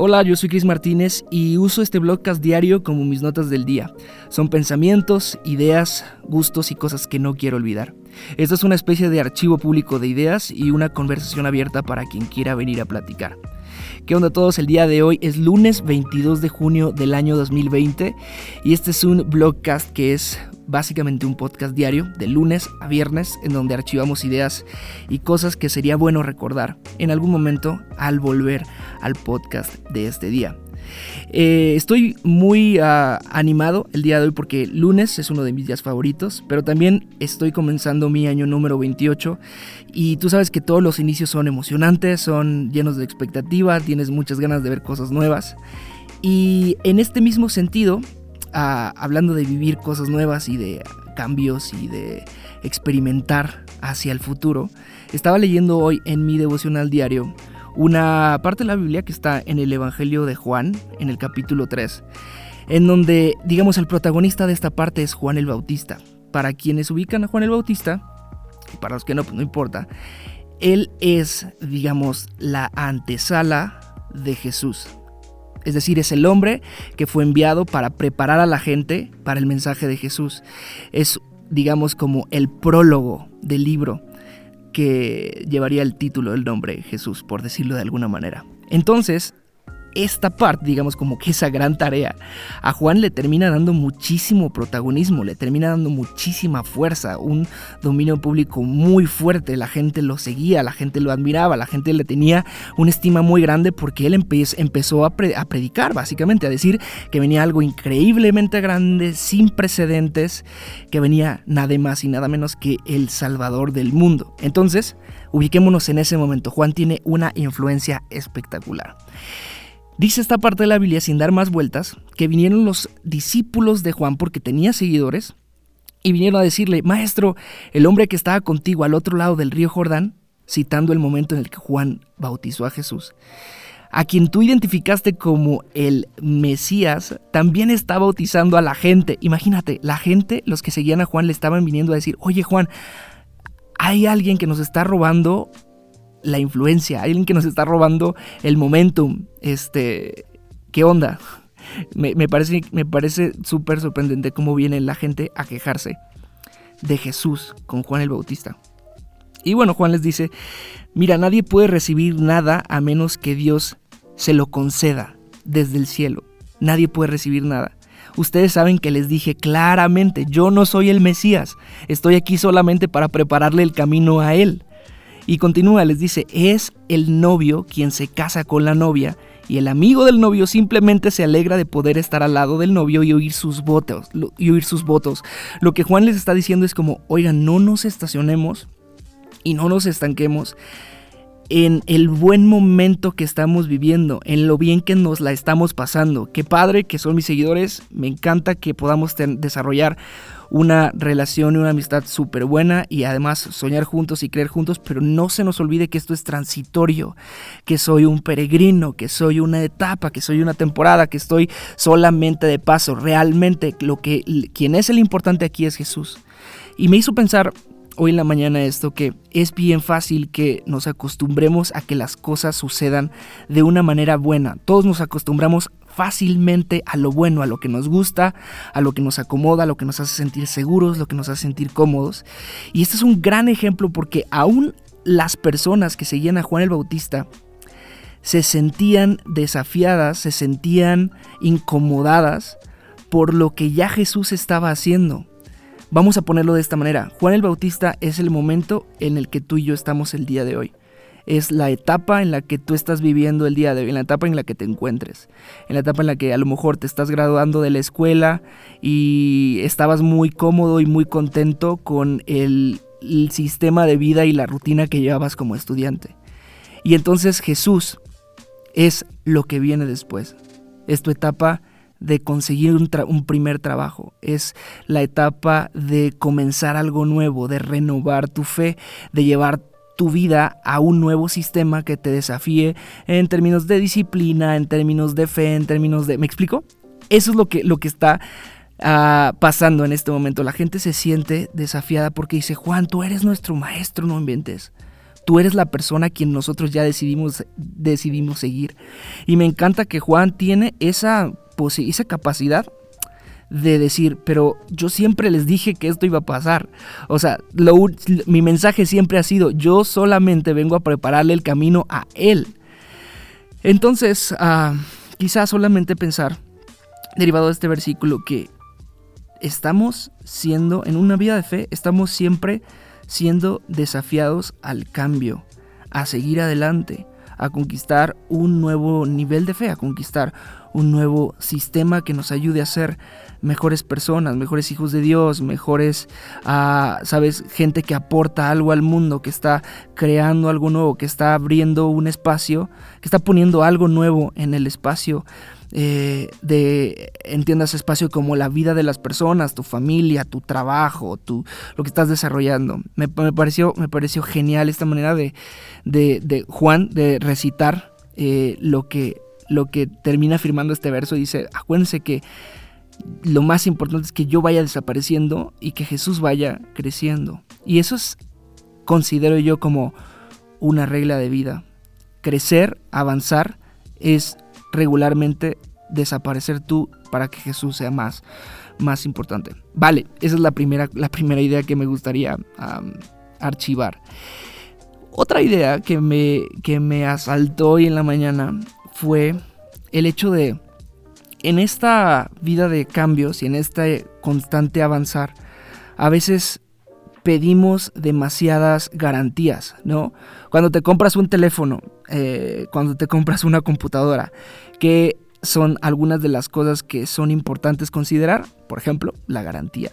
Hola, yo soy Cris Martínez y uso este blogcast diario como mis notas del día. Son pensamientos, ideas, gustos y cosas que no quiero olvidar. Esto es una especie de archivo público de ideas y una conversación abierta para quien quiera venir a platicar. ¿Qué onda todos? El día de hoy es lunes 22 de junio del año 2020 y este es un blogcast que es básicamente un podcast diario de lunes a viernes en donde archivamos ideas y cosas que sería bueno recordar en algún momento al volver al podcast de este día. Eh, estoy muy ah, animado el día de hoy porque lunes es uno de mis días favoritos, pero también estoy comenzando mi año número 28 y tú sabes que todos los inicios son emocionantes, son llenos de expectativa, tienes muchas ganas de ver cosas nuevas. Y en este mismo sentido, hablando de vivir cosas nuevas y de cambios y de experimentar hacia el futuro, estaba leyendo hoy en mi devocional diario una parte de la Biblia que está en el Evangelio de Juan, en el capítulo 3, en donde, digamos, el protagonista de esta parte es Juan el Bautista. Para quienes ubican a Juan el Bautista, para los que no, pues no importa, él es, digamos, la antesala de Jesús. Es decir, es el hombre que fue enviado para preparar a la gente para el mensaje de Jesús. Es, digamos, como el prólogo del libro que llevaría el título, el nombre Jesús, por decirlo de alguna manera. Entonces, esta parte, digamos como que esa gran tarea, a Juan le termina dando muchísimo protagonismo, le termina dando muchísima fuerza, un dominio público muy fuerte, la gente lo seguía, la gente lo admiraba, la gente le tenía una estima muy grande porque él empezó a, a predicar, básicamente, a decir que venía algo increíblemente grande, sin precedentes, que venía nada más y nada menos que el Salvador del mundo. Entonces, ubiquémonos en ese momento, Juan tiene una influencia espectacular. Dice esta parte de la Biblia, sin dar más vueltas, que vinieron los discípulos de Juan porque tenía seguidores y vinieron a decirle, Maestro, el hombre que estaba contigo al otro lado del río Jordán, citando el momento en el que Juan bautizó a Jesús, a quien tú identificaste como el Mesías, también está bautizando a la gente. Imagínate, la gente, los que seguían a Juan, le estaban viniendo a decir, oye Juan, hay alguien que nos está robando la influencia, alguien que nos está robando el momentum. Este, ¿qué onda? Me, parece, me parece súper sorprendente cómo viene la gente a quejarse de Jesús con Juan el Bautista. Y bueno, Juan les dice, mira, nadie puede recibir nada a menos que Dios se lo conceda desde el cielo. Nadie puede recibir nada. Ustedes saben que les dije claramente, yo no soy el Mesías, estoy aquí solamente para prepararle el camino a Él. Y continúa, les dice, es el novio quien se casa con la novia y el amigo del novio simplemente se alegra de poder estar al lado del novio y oír sus votos. Y oír sus votos. Lo que Juan les está diciendo es como, oigan, no nos estacionemos y no nos estanquemos en el buen momento que estamos viviendo, en lo bien que nos la estamos pasando. Qué padre que son mis seguidores, me encanta que podamos desarrollar una relación y una amistad súper buena y además soñar juntos y creer juntos, pero no se nos olvide que esto es transitorio, que soy un peregrino, que soy una etapa, que soy una temporada, que estoy solamente de paso. Realmente lo que quien es el importante aquí es Jesús. Y me hizo pensar hoy en la mañana esto que es bien fácil que nos acostumbremos a que las cosas sucedan de una manera buena. Todos nos acostumbramos fácilmente a lo bueno, a lo que nos gusta, a lo que nos acomoda, a lo que nos hace sentir seguros, lo que nos hace sentir cómodos. Y este es un gran ejemplo porque aún las personas que seguían a Juan el Bautista se sentían desafiadas, se sentían incomodadas por lo que ya Jesús estaba haciendo. Vamos a ponerlo de esta manera. Juan el Bautista es el momento en el que tú y yo estamos el día de hoy es la etapa en la que tú estás viviendo el día de hoy, en la etapa en la que te encuentres, en la etapa en la que a lo mejor te estás graduando de la escuela y estabas muy cómodo y muy contento con el, sistema de vida y la rutina que llevabas como estudiante. Y entonces Jesús es lo que viene después. Es tu etapa de conseguir un, primer trabajo, es la etapa de comenzar algo nuevo, de renovar tu fe, de llevar tu vida a un nuevo sistema que te desafíe en términos de disciplina, en términos de fe, en términos de... ¿Me explico? Eso es lo que, lo que está ah, pasando en este momento. La gente se siente desafiada porque dice, Juan, tú eres nuestro maestro, no inventes. tú eres la persona a quien nosotros ya decidimos, decidimos seguir. Y me encanta que Juan tiene esa, esa capacidad de decir, pero yo siempre les dije que esto iba a pasar. O sea, mi mensaje siempre ha sido, yo solamente vengo a prepararle el camino a él. Entonces, uh, quizás solamente pensar, derivado de este versículo, que estamos siendo, en una vida de fe, estamos siempre siendo desafiados al cambio, a seguir adelante, a conquistar un nuevo nivel de fe, a conquistar un nuevo sistema que nos ayude a ser mejores personas, mejores hijos de Dios, mejores, uh, sabes, gente que aporta algo al mundo, que está creando algo nuevo, que está abriendo un espacio, que está poniendo algo nuevo en el espacio. Eh, de entiendas espacio como la vida de las personas, tu familia, tu trabajo, tu, lo que estás desarrollando. Me, pareció, me pareció genial esta manera de, de, Juan de recitar eh, lo, que, lo que termina firmando este verso. Dice, acuérdense que lo más importante es que yo vaya desapareciendo y que Jesús vaya creciendo. Y eso es, considero yo como una regla de vida. Crecer, avanzar, es regularmente desaparecer tú para que Jesús sea más, más importante. Vale, esa es la primera, la primera idea que me gustaría archivar. Otra idea que me, que me asaltó hoy en la mañana fue el hecho de, en esta vida de cambios y en este constante avanzar, a veces pedimos demasiadas garantías, ¿no? Cuando te compras un teléfono, eh, cuando te compras una computadora, que son algunas de las cosas que son importantes considerar, por ejemplo, la garantía.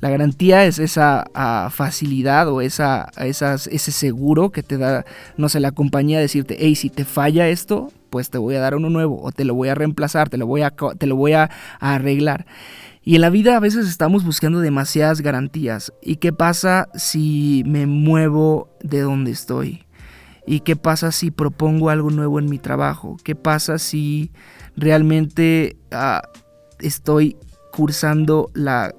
La garantía es esa ah, facilidad o esa, ese seguro que te da, no sé, la compañía decirte, hey, si te falla esto, pues te voy a dar uno nuevo o te lo voy a reemplazar, te lo voy a, te lo voy a arreglar. Y en la vida a veces estamos buscando demasiadas garantías. ¿Y qué pasa si me muevo de donde estoy? ¿Y qué pasa si propongo algo nuevo en mi trabajo? ¿Qué pasa si realmente ah, estoy cursando la,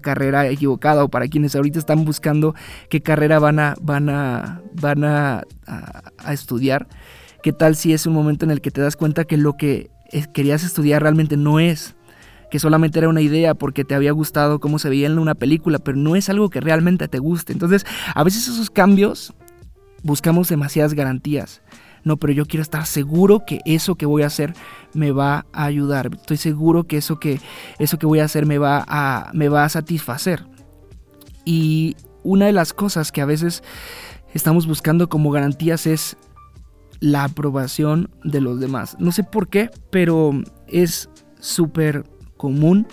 carrera equivocada o para quienes ahorita están buscando qué carrera van a, van a, van a estudiar? ¿Qué tal si es un momento en el que te das cuenta que lo que querías estudiar realmente no es? que solamente era una idea porque te había gustado cómo se veía en una película, pero no es algo que realmente te guste. Entonces, a veces esos cambios buscamos demasiadas garantías. No, pero yo quiero estar seguro que eso que voy a hacer me va a ayudar. Estoy seguro que eso que, eso que voy a hacer me va a, me va a satisfacer. Y una de las cosas que a veces estamos buscando como garantías es la aprobación de los demás. No sé por qué, pero es súper común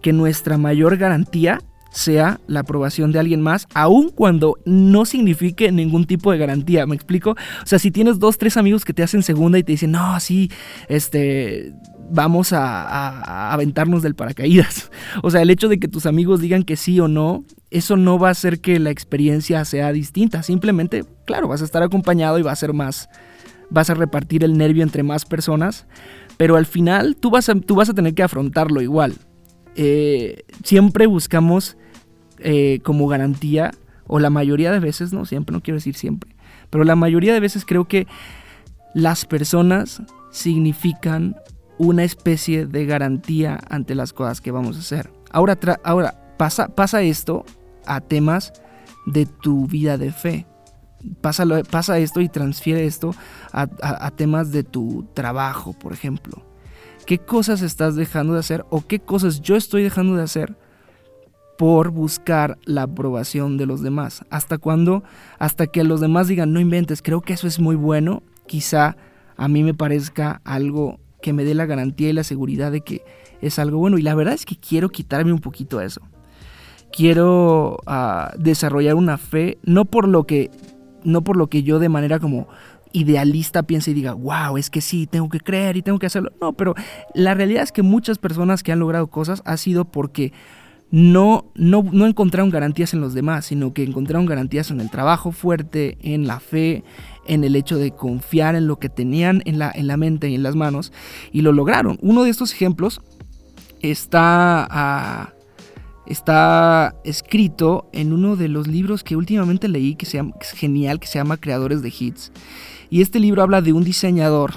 que nuestra mayor garantía sea la aprobación de alguien más, aun cuando no signifique ningún tipo de garantía, ¿me explico? O sea, si tienes dos, tres amigos que te hacen segunda y te dicen, no, sí, este, vamos a, a, aventarnos del paracaídas. O sea, el hecho de que tus amigos digan que sí o no, eso no va a hacer que la experiencia sea distinta, simplemente, claro, vas a estar acompañado y va a ser más, vas a repartir el nervio entre más personas, pero al final tú vas a, tú vas a tener que afrontarlo igual. Eh, siempre buscamos eh, como garantía, o la mayoría de veces, no siempre, no quiero decir siempre, pero la mayoría de veces creo que las personas significan una especie de garantía ante las cosas que vamos a hacer. Ahora, ahora pasa, pasa esto a temas de tu vida de fe pasa, pasa esto y transfiere esto a, temas de tu trabajo, por ejemplo. ¿Qué cosas estás dejando de hacer o qué cosas yo estoy dejando de hacer por buscar la aprobación de los demás? ¿Hasta cuándo? Hasta que los demás digan, no inventes, creo que eso es muy bueno, quizá a mí me parezca algo que me dé la garantía y la seguridad de que es algo bueno. Y la verdad es que quiero quitarme un poquito eso. Quiero ah, desarrollar una fe, no por lo que no por lo que yo de manera como idealista piense y diga, wow, es que sí, tengo que creer y tengo que hacerlo. No, pero la realidad es que muchas personas que han logrado cosas ha sido porque no, no, no encontraron garantías en los demás, sino que encontraron garantías en el trabajo fuerte, en la fe, en el hecho de confiar en lo que tenían en la, en la mente y en las manos, y lo lograron. Uno de estos ejemplos está a está escrito en uno de los libros que últimamente leí que, se es genial, que se llama Creadores de Hits. Y este libro habla de un diseñador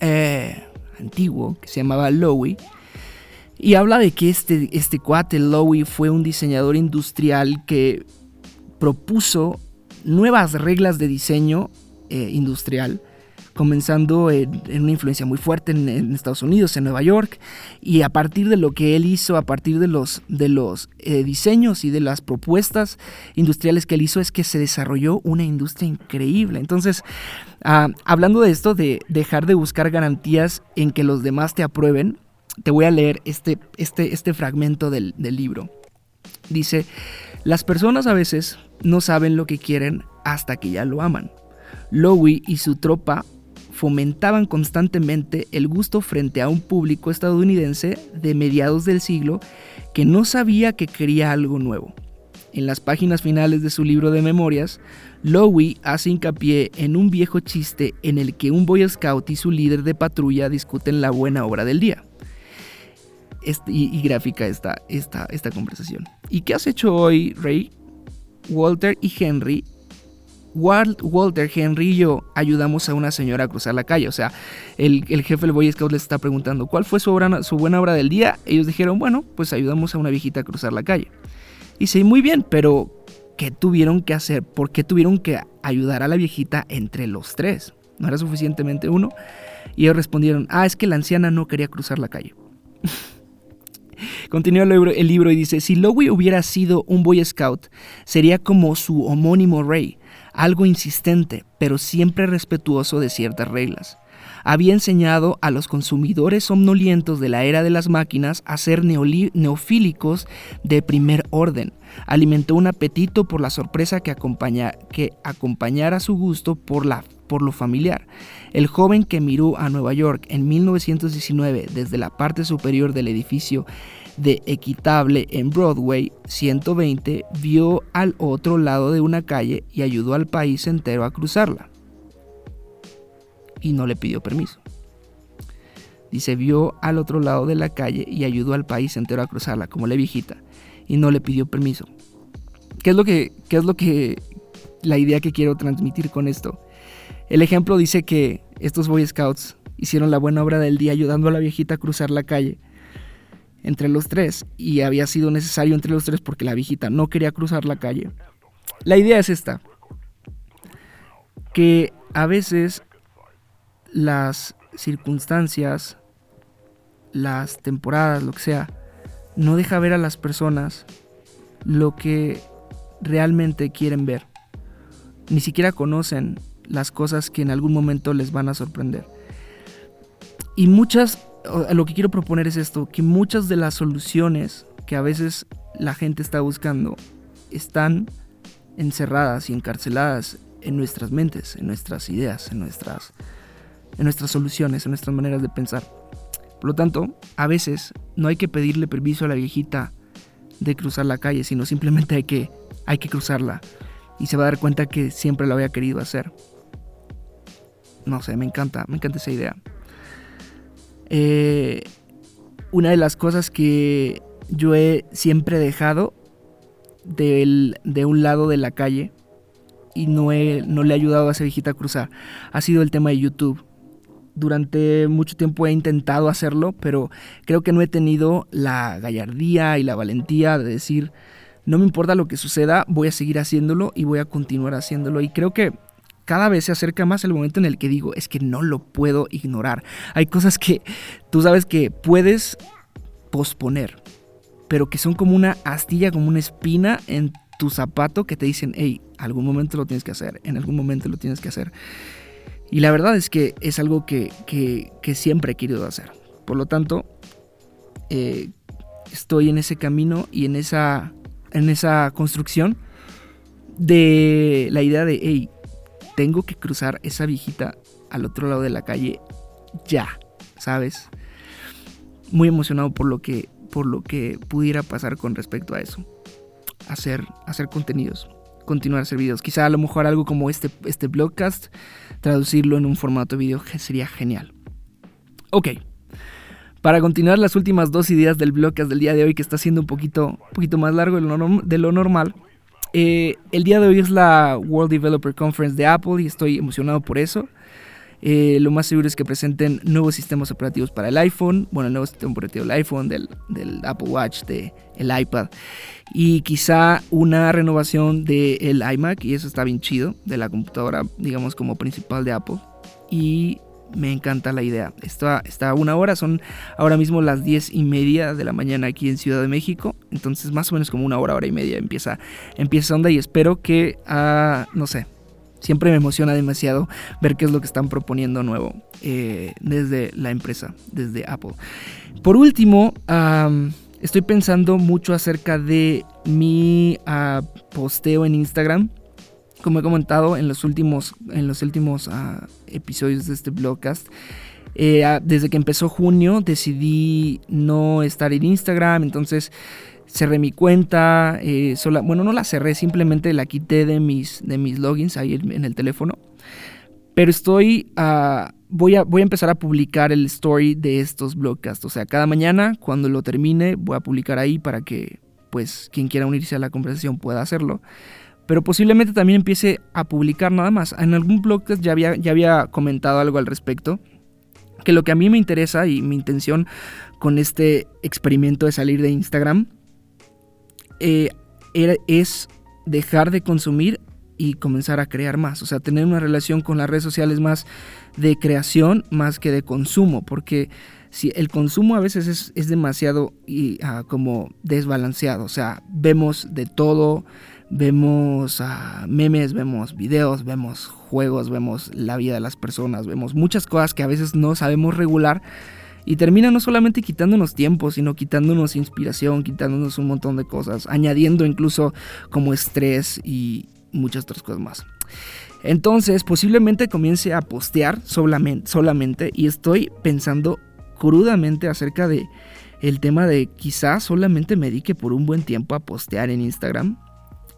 eh, antiguo que se llamaba Lowy. Y habla de que este, este cuate, Lowy, fue un diseñador industrial que propuso nuevas reglas de diseño eh, industrial comenzando en, una influencia muy fuerte en, Estados Unidos, en Nueva York, y a partir de lo que él hizo, a partir de los, de los eh, diseños y de las propuestas industriales que él hizo, es que se desarrolló una industria increíble. Entonces, ah, hablando de esto, de dejar de buscar garantías en que los demás te aprueben, te voy a leer este, este, este fragmento del, del libro. Dice, las personas a veces no saben lo que quieren hasta que ya lo aman. Lowy y su tropa fomentaban constantemente el gusto frente a un público estadounidense de mediados del siglo que no sabía que quería algo nuevo. En las páginas finales de su libro de memorias, Lowy hace hincapié en un viejo chiste en el que un Boy Scout y su líder de patrulla discuten la buena obra del día. y, gráfica esta, esta, esta conversación. ¿Y qué has hecho hoy, Ray? Walter y Henry Walter, Henry y yo ayudamos a una señora a cruzar la calle. O sea, el, jefe del Boy Scout les está preguntando cuál fue su, buena obra del día. Ellos dijeron, bueno, pues ayudamos a una viejita a cruzar la calle. Y sí, muy bien, pero ¿qué tuvieron que hacer? ¿Por qué tuvieron que ayudar a la viejita entre los tres? ¿No era suficientemente uno? Y ellos respondieron, ah, es que la anciana no quería cruzar la calle. Continúa el libro, y dice, si Lowy hubiera sido un Boy Scout, sería como su homónimo Ray, algo insistente, pero siempre respetuoso de ciertas reglas. Había enseñado a los consumidores somnolientos de la era de las máquinas a ser neofílicos de primer orden. Alimentó un apetito por la sorpresa que, acompañara su gusto por, por lo familiar. El joven que miró a Nueva York en 1919 desde la parte superior del edificio de Equitable en Broadway 120 vio al otro lado de una calle y ayudó al país entero a cruzarla. Y no le pidió permiso. Dice, vio al otro lado de la calle y ayudó al país entero a cruzarla, como la viejita, y no le pidió permiso. ¿Qué es lo que, qué es lo que, la idea que quiero transmitir con esto? El ejemplo dice que estos Boy Scouts hicieron la buena obra del día ayudando a la viejita a cruzar la calle entre los tres y había sido necesario entre los tres porque la viejita no quería cruzar la calle. La idea es esta, que a veces las circunstancias, las temporadas, lo que sea, no deja ver a las personas lo que realmente quieren ver. Ni siquiera conocen las cosas que en algún momento les van a sorprender. Y muchas lo que quiero proponer es esto, que muchas de las soluciones que a veces la gente está buscando están encerradas y encarceladas en nuestras mentes, en nuestras ideas, en nuestras, en nuestras soluciones, en nuestras maneras de pensar. Por lo tanto, a veces no hay que pedirle permiso a la viejita de cruzar la calle, sino simplemente hay que, hay que cruzarla y se va a dar cuenta que siempre lo había querido hacer. No sé, me encanta, me encanta esa idea. Eh, una de las cosas que yo he siempre dejado de un lado de la calle y no, no le he ayudado a esa viejita a cruzar ha sido el tema de YouTube. Durante mucho tiempo he intentado hacerlo, pero creo que no he tenido la gallardía y la valentía de decir, no me importa lo que suceda, voy a seguir haciéndolo y voy a continuar haciéndolo. Y creo que cada vez se acerca más el momento en el que digo, es que no lo puedo ignorar. Hay cosas que tú sabes que puedes posponer, pero que son como una astilla, como una espina en tu zapato que te dicen, hey, algún momento lo tienes que hacer, en algún momento lo tienes que hacer. Y la verdad es que es algo que, siempre he querido hacer. Por lo tanto, eh, estoy en ese camino y en esa, en esa construcción de la idea de, hey, tengo que cruzar esa viejita al otro lado de la calle ya, ¿sabes? Muy emocionado por lo que, por lo que pudiera pasar con respecto a eso. Hacer, hacer contenidos, continuar a hacer videos. Quizá a lo mejor algo como este, este blogcast, traducirlo en un formato de video sería genial. Ok, Para continuar las últimas dos ideas del blogcast del día de hoy, que está siendo un poquito, un poquito más largo de lo, normal. Eh, el día de hoy es la World Developer Conference de Apple y estoy emocionado por eso. Eh, lo más seguro es que presenten nuevos sistemas operativos para el iPhone, bueno, el nuevo sistema operativo del iPhone, del, Apple Watch, del iPad y quizá una renovación del iMac y eso está bien chido, de la computadora, digamos, como principal de Apple. Y me encanta la idea. Está, está a una hora, son ahora mismo las 10 y media de la mañana aquí en Ciudad de México. Entonces, más o menos como una hora, hora y media empieza, empieza onda y espero que, uh, no sé, siempre me emociona demasiado ver qué es lo que están proponiendo nuevo eh, desde la empresa, desde Apple. Por último, estoy pensando mucho acerca de mi ah, posteo en Instagram. Como he comentado en los últimos, en los últimos ah, episodios de este blogcast, eh, ah, desde que empezó junio decidí no estar en Instagram, entonces cerré mi cuenta, eh, bueno, no la cerré, simplemente la quité de mis, de mis logins ahí en, el teléfono. Pero estoy, uh, voy, a, voy a empezar a publicar el story de estos blogcasts. O sea, cada mañana, cuando lo termine, voy a publicar ahí para que, pues, quien quiera unirse a la conversación pueda hacerlo. Pero posiblemente también empiece a publicar nada más. En algún blogcast ya había, ya había comentado algo al respecto. Que lo que a mí me interesa y mi intención con este experimento de salir de Instagram eh, es dejar de consumir y comenzar a crear más. O sea, tener una relación con las redes sociales más de creación más que de consumo. Porque si el consumo a veces es, demasiado y, ah, como desbalanceado. O sea, vemos de todo. Vemos ah, memes, vemos videos, vemos juegos, vemos la vida de las personas, vemos muchas cosas que a veces no sabemos regular y termina no solamente quitándonos tiempo, sino quitándonos inspiración, quitándonos un montón de cosas, añadiendo incluso como estrés y muchas otras cosas más. Entonces, posiblemente comience a postear solamente, solamente y estoy pensando crudamente acerca de el tema de quizás solamente me dedique por un buen tiempo a postear en Instagram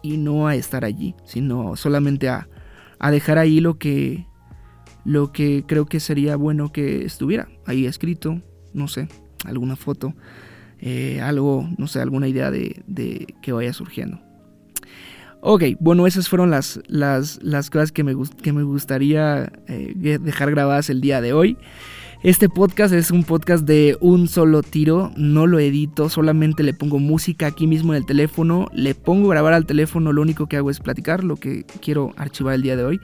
y no a estar allí, sino solamente a, a dejar ahí lo que lo que creo que sería bueno que estuviera ahí escrito, no sé, alguna foto, eh, algo, no sé, alguna idea de, que vaya surgiendo. Ok, bueno, esas fueron las, las, cosas que me, que me gustaría eh, dejar grabadas el día de hoy. Este podcast es un podcast de un solo tiro, no lo edito, solamente le pongo música aquí mismo en el teléfono, le pongo grabar al teléfono, lo único que hago es platicar lo que quiero archivar el día de hoy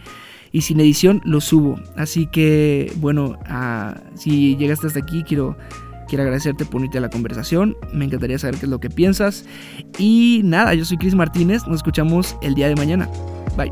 y sin edición lo subo. Así que, bueno, ah, si llegaste hasta aquí, quiero, quiero agradecerte por unirte a la conversación. Me encantaría saber qué es lo que piensas. Y nada, yo soy Chris Martínez. Nos escuchamos el día de mañana. Bye.